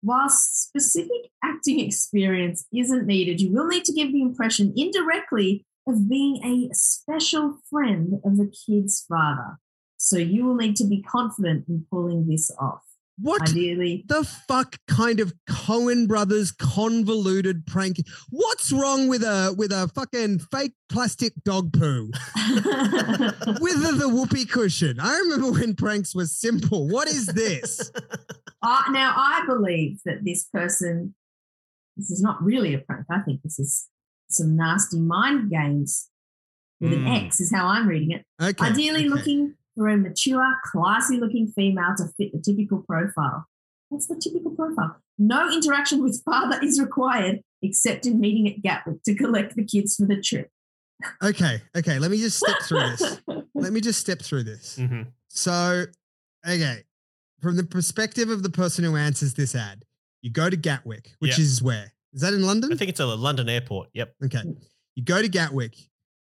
While specific acting experience isn't needed, you will need to give the impression indirectly of being a special friend of the kid's father. So you will need to be confident in pulling this off. What Ideally, the fuck kind of Coen brothers convoluted prank? What's wrong with a with a fucking fake plastic dog poo? with the, whoopee cushion. I remember when pranks were simple. What is this? Uh, now, I believe that this person, this is not really a prank. I think this is some nasty mind games with an Mm. X, is how I'm reading it. Okay. Ideally, okay. looking for a mature, classy looking female to fit the typical profile. What's the typical profile? No interaction with father is required except in meeting at Gatwick to collect the kids for the trip. Okay, okay. Let me just step through this. Let me just step through this. hmm So, okay, from the perspective of the person who answers this ad, you go to Gatwick, which Yeah. is where? Is that in London? I think it's a London airport. Yep. Okay. You go to Gatwick,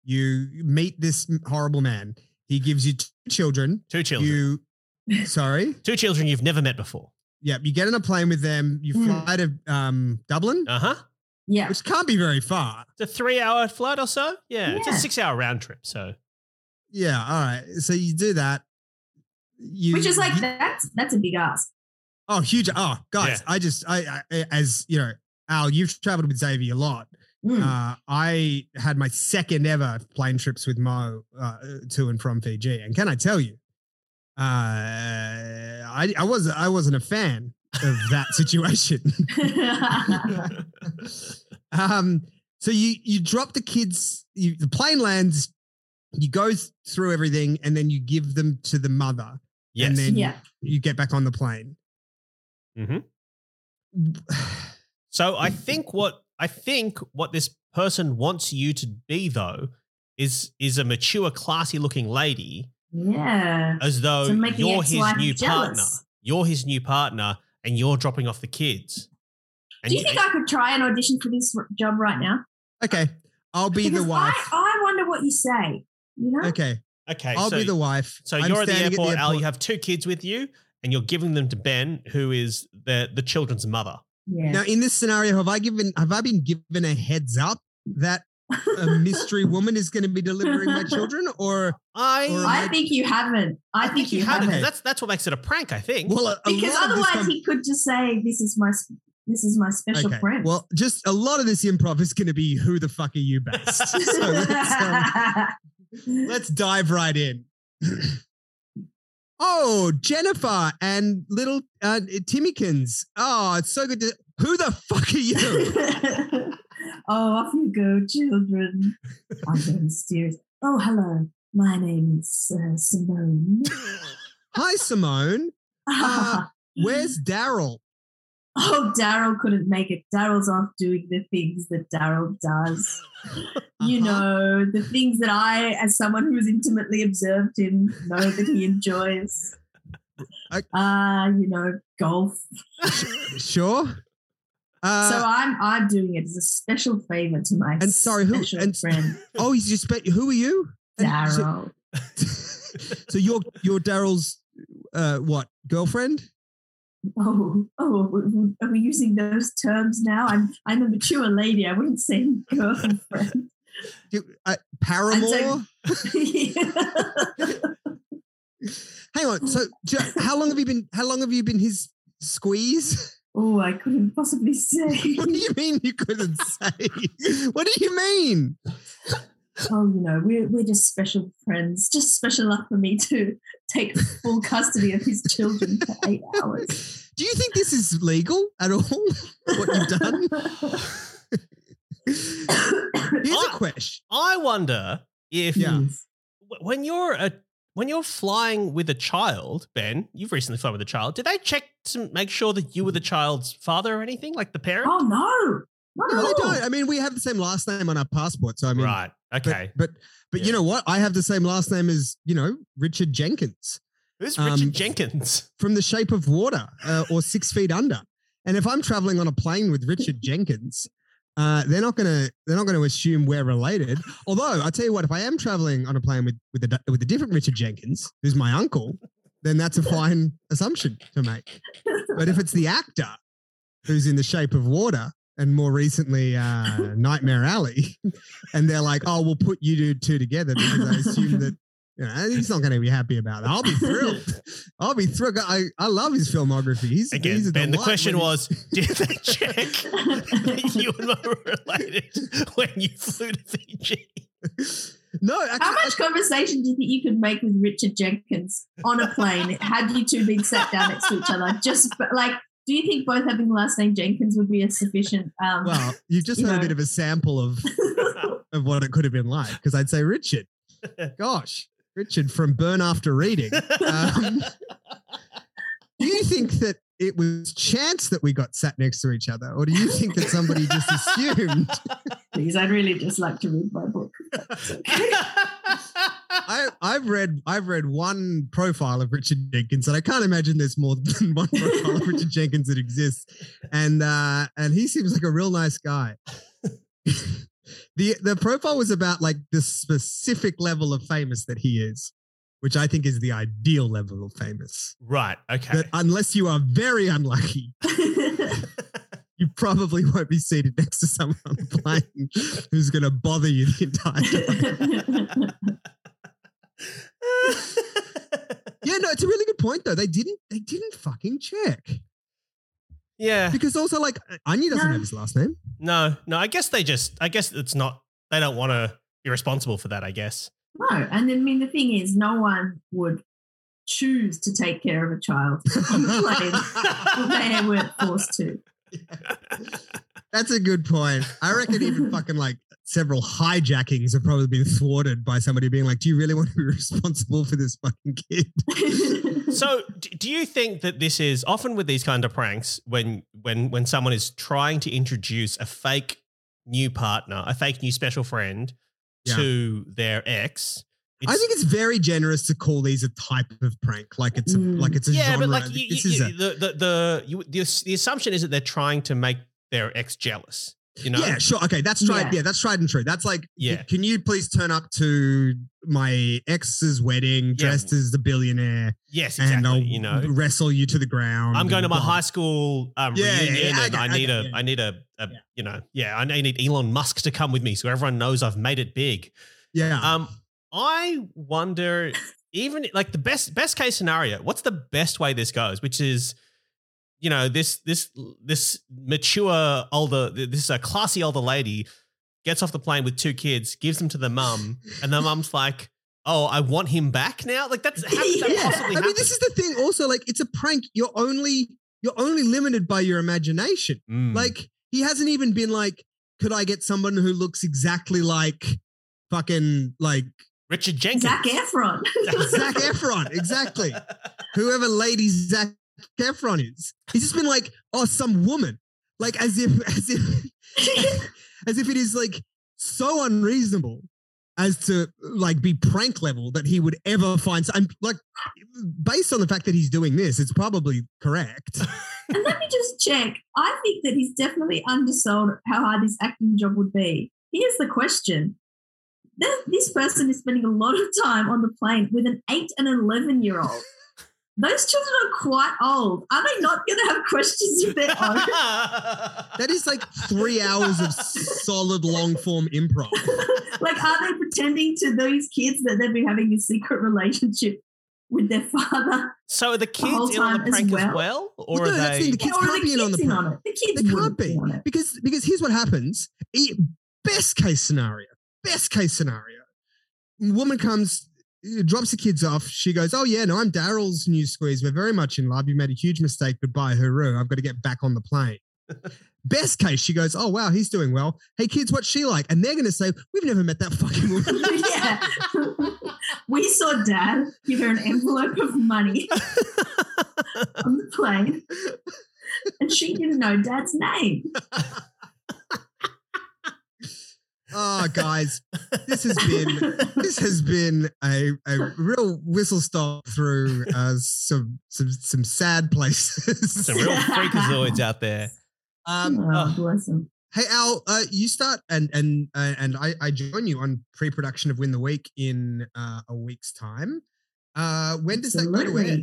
you meet this horrible man. He gives you two children. Two children. You, sorry. Two children you've never met before. Yep. You get on a plane with them. You Hmm. fly to um, Dublin, Uh huh. yeah. which can't be very far. It's a three hour flight or so. Yeah. It's a six hour round trip. So Yeah. All right. So you do that. You, Which is like, you- that's that's a big ask. oh, huge. Oh, guys, Yeah. I just, I, I, as you know, Al, you've traveled with Xavier a lot. Mm. Uh, I had my second ever plane trips with Mo uh, to and from Fiji, and can I tell you, uh, I I was I wasn't a fan of that situation. um, so you you drop the kids, you, the plane lands, you go th- through everything, and then you give them to the mother, yes. and then yeah. you get back on the plane. hmm So I think what I think what this person wants you to be though is is a mature, classy looking lady, Yeah. as though To you're his ex-wife new partner. You're his new partner, and you're dropping off the kids. And Do you think I could try an audition for this job right now? Okay, I'll be Because the wife. I, I wonder what you say. You know? okay, okay, I'll so, be the wife. so I'm you're at the standing airport, Al. You have two kids with you, and you're giving them to Ben, who is the the children's mother. Yeah. Now, in this scenario, have I given have I been given a heads up that a mystery woman is going to be delivering my children, or I Or I think you haven't. I, think, you haven't. haven't. That's that's what makes it a prank. I think. well, a, a because lot of this otherwise com- he could just say, "This is my s- this is my special okay. friend." Well, just a lot of this improv is going to be who the fuck are you best? so let's, um, let's dive right in. oh, Jennifer and little uh, Timmykins. Oh, it's so good to. Who the fuck are you? oh, off you go, children. I'm very mysterious. Oh, hello. My name is uh, Simone. Hi, Simone. Uh, Where's Daryl? Oh, Daryl couldn't make it. Daryl's off doing the things that Daryl does. You Uh-huh. know, the things that I, as someone who's intimately observed him, know that he enjoys. I- Uh, you know, golf. Sure. Uh, so I'm I'm doing it as a special favor to my And sorry, who- and- friend oh, he's just. Spe- who are you? And so- Daryl. so you're you're Daryl's uh what girlfriend? Oh, oh, are we using those terms now? I'm I'm a mature lady. I wouldn't say girlfriend. Uh, Paramour. Hang on. So, how long have you been? How long have you been his squeeze? oh, I couldn't possibly say. What do you mean you couldn't say? What do you mean? Oh, you know, we're we're just special friends. Just special enough for me to take full custody of his children for eight hours. Do you think this is legal at all? What you've done? Here's a I- question. I wonder if Yeah. when you're a when you're flying with a child, Ben, you've recently flown with a child. Did they check to make sure that you were the child's father or anything, like the parent? Oh no, not No, they all. don't. I mean, we have the same last name on our passport, so I mean, right. but- Okay. But but, Yeah. you know what? I have the same last name as you know Richard Jenkins Who's Richard um, Jenkins? from The Shape of Water uh, or Six Feet Under. And if I'm traveling on a plane with Richard Jenkins, uh, they're not gonna they're not gonna assume we're related. Although I tell you what, if I am traveling on a plane with with a with a different Richard Jenkins, who's my uncle, then that's a fine assumption to make. But if it's the actor who's in The Shape of Water and more recently uh, Nightmare Alley, and they're like, "Oh, we'll put you two- two together," because I assume that you know he's not going to be happy about that. I'll be thrilled. I'll be thrilled. I, I love his filmography. He's Again, he's Ben, the question he- was, did they check that you and I were related when you flew to Fiji? no. Actually, How much conversation do you think you could make with Richard Jenkins on a plane had you two been sat down next to each other? Just like, do you think both having the last name Jenkins would be a sufficient? Um, well, you've just you heard a bit of a sample of of what it could have been like because I'd say Richard. Gosh, Richard from Burn After Reading. Um, do you think that it was chance that we got sat next to each other, or do you think that somebody just assumed? please, I'd really just like to read my book. That's okay. I, I've read I've read one profile of Richard Jenkins, and I can't imagine there's more than one profile of Richard Jenkins that exists. And uh, and he seems like a real nice guy. the The profile was about like the specific level of famous that he is, which I think is the ideal level of famous. right. Okay. That unless you are very unlucky, you probably won't be seated next to someone on the plane who's going to bother you the entire time. Yeah, no, it's a really good point though. They didn't they didn't fucking check. yeah. Because also like Anya doesn't No. have his last name. No, no. I guess they just. I guess it's not. They don't want to be responsible for that. I guess. no, and then, I mean, the thing is, no one would choose to take care of a child on the plane if they weren't forced to. That's a good point. I reckon even fucking like several hijackings have probably been thwarted by somebody being like, Do you really want to be responsible for this fucking kid? So, do you think that this is often with these kind of pranks when when when someone is trying to introduce a fake new partner, a fake new special friend Yeah. to their ex? I think it's very generous to call these a type of prank. Like it's a Mm. like it's a yeah, genre. but like you, this you- is you- a, the the the the assumption is that they're trying to make their ex jealous. You know? Yeah, sure. Okay, that's tried. Yeah. Yeah. that's tried and true. That's like, Yeah. Can you please turn up to my ex's wedding dressed as the billionaire, Yes, and exactly. I'll you know, wrestle you to the ground? I'm going to my blah. high school um, Yeah, yeah, reunion, yeah, I and get- I I need get- a, yeah. I need a, a Yeah. you know, yeah, I need Elon Musk to come with me so everyone knows I've made it big. Yeah. Um, I wonder, even like the best best case scenario, what's the best way this goes? Which is, you know, this this this mature older, this is a classy older lady gets off the plane with two kids, gives them to the mum, and the mum's like, "Oh, I want him back now." Like that's how could that Yeah. possibly I happen? mean, this is the thing. Also, like, it's a prank. You're only you're only limited by your imagination. Mm. Like, he hasn't even been like, could I get someone who looks exactly like fucking like Richard Jenkins, Zac Efron. Zac Efron? Exactly. Whoever Lady Zac Efron is. He's just been like, oh, some woman. Like as if as if as if it is like so unreasonable as to like be prank level that he would ever find and like based on the fact that he's doing this it's probably correct And let me just check. I think that he's definitely undersold how hard this acting job would be. Here's the question. This- person is spending a lot of time on the plane with an eight and 11 year old. Those children are quite old. Are they not going to have questions of their own? That is like three hours of solid long form improv. like, are they pretending to those kids that they've been having a secret relationship with their father? so are the whole kids in on the time as prank as well, well? or Well, no, that's the they? the kids or are can't the be in on the prank. on it? The kids They can't wouldn't be on it. because because here's what happens. Best case scenario. Best case scenario. Woman comes, drops the kids off. She goes, "Oh yeah, no, I'm Daryl's new squeeze. We're very much in love. You made a huge mistake. Goodbye, hooroo. I've got to get back on the plane." Best case, she goes, "Oh wow, he's doing well. Hey kids, what's she like?" And they're going to say, "We've never met that fucking woman." yeah. we saw dad give her an envelope of money on the plane, and she didn't know dad's name. Oh, guys, this has been this has been a, a real whistle stop through uh, some some some sad places. Some real freakazoids out there. um, oh, oh. bless him. hey Al, uh, you start and and uh, and I, I join you on pre-production of Win the Week in uh, a week's time. Uh, when does that go to air?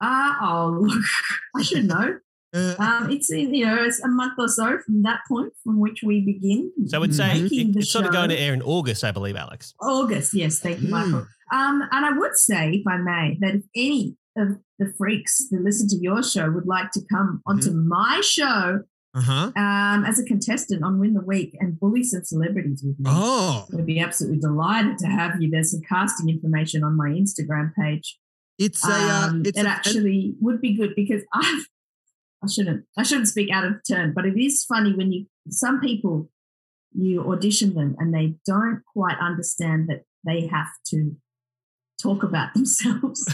Uh, oh, look, I should know. Uh, Um, it's in, you know it's a month or so from that point from which we begin. So I would say it- it's sort of going to air in August, I believe, Alex. August, yes, thank you, Michael. Um, and I would say, if I may, that if any of the freaks that listen to your show would like to come onto my show uh huh. um, as a contestant on Win the Week and bully some celebrities with me, Oh, I'd be absolutely delighted to have you. There's some casting information on my Instagram page. it's a uh, Um, it's it a, actually would be good because I've I shouldn't I shouldn't speak out of turn, but it is funny when you some people you audition them and they don't quite understand that they have to talk about themselves.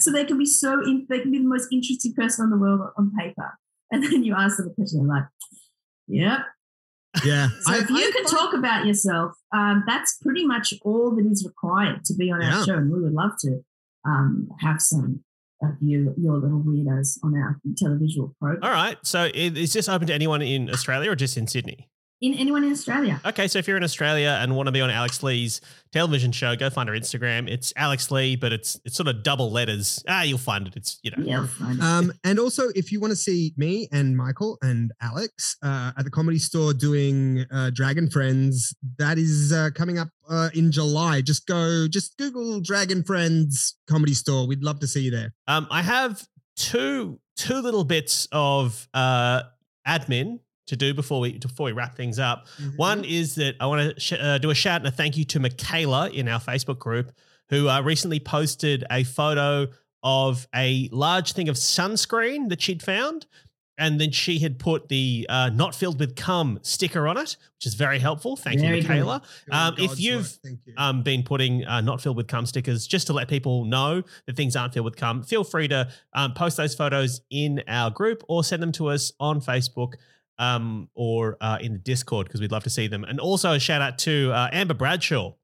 so they can be so in, they can be the most interesting person in the world on paper, and then you ask them a question, they're like, "Yep." yeah. So if you can talk about yourself, um, that's pretty much all that is required to be on Yeah. our show, and we would love to um, have some of you, your little weirdos, on our televisual program. All right. So is this open to anyone in Australia or just in Sydney? In anyone in Australia, Okay, so if you're in Australia and want to be on Alex Lee's television show, go find her Instagram. It's Alex Lee, but it's it's sort of double letters. Ah, you'll find it. It's you know. yeah. Um, and also, if you want to see me and Michael and Alex uh, at the comedy store doing uh, Dragon Friends, that is uh, coming up uh, in July. Just go, just Google Dragon Friends comedy store. We'd love to see you there. Um, I have two two little bits of uh admin to do before we before we wrap things up. One is that I want to sh- uh, do a shout and a thank you to Michaela in our Facebook group who uh, recently posted a photo of a large thing of sunscreen that she'd found. And then she had put the uh, not filled with cum sticker on it, which is very helpful. Thank you. Michaela. Um, if you've you. um, been putting uh, not filled with cum stickers just to let people know that things aren't filled with cum, feel free to um, post those photos in our group or send them to us on Facebook um, or uh, in the Discord because we'd love to see them. And also a shout out to uh, Amber Bradshaw.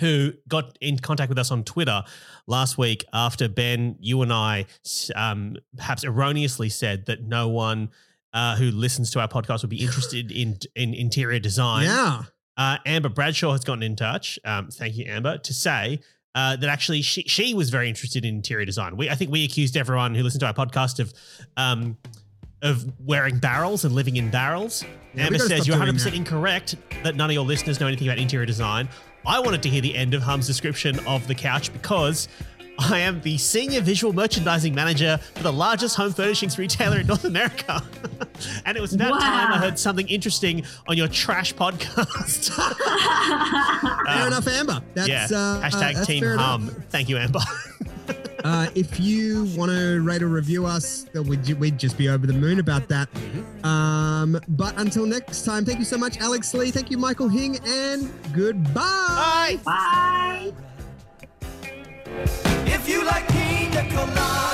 Who got in contact with us on Twitter last week after Ben, you and I, um, perhaps erroneously said that no one uh, who listens to our podcast would be interested in in interior design. yeah. Uh, Amber Bradshaw has gotten in touch. Um, thank you, Amber, to say uh, that actually she she was very interested in interior design. We I think we accused everyone who listened to our podcast of um, of wearing barrels and living in barrels. Yeah, Amber says you're 100 percent that." incorrect that none of your listeners know anything about interior design. I wanted to hear the end of Hum's description of the couch because. I am the senior visual merchandising manager for the largest home furnishings retailer in North America. and it was about time I heard something interesting on your trash podcast. Fair Um, enough, Amber. That's yeah. uh, Hashtag that's Team fair enough. Hum. Thank you, Amber. Uh, if you want to rate or review us, we'd, we'd just be over the moon about that. Um, but until next time, thank you so much, Alex Lee. Thank you, Michael Hing, and goodbye. Bye. Bye. If you like pina coladas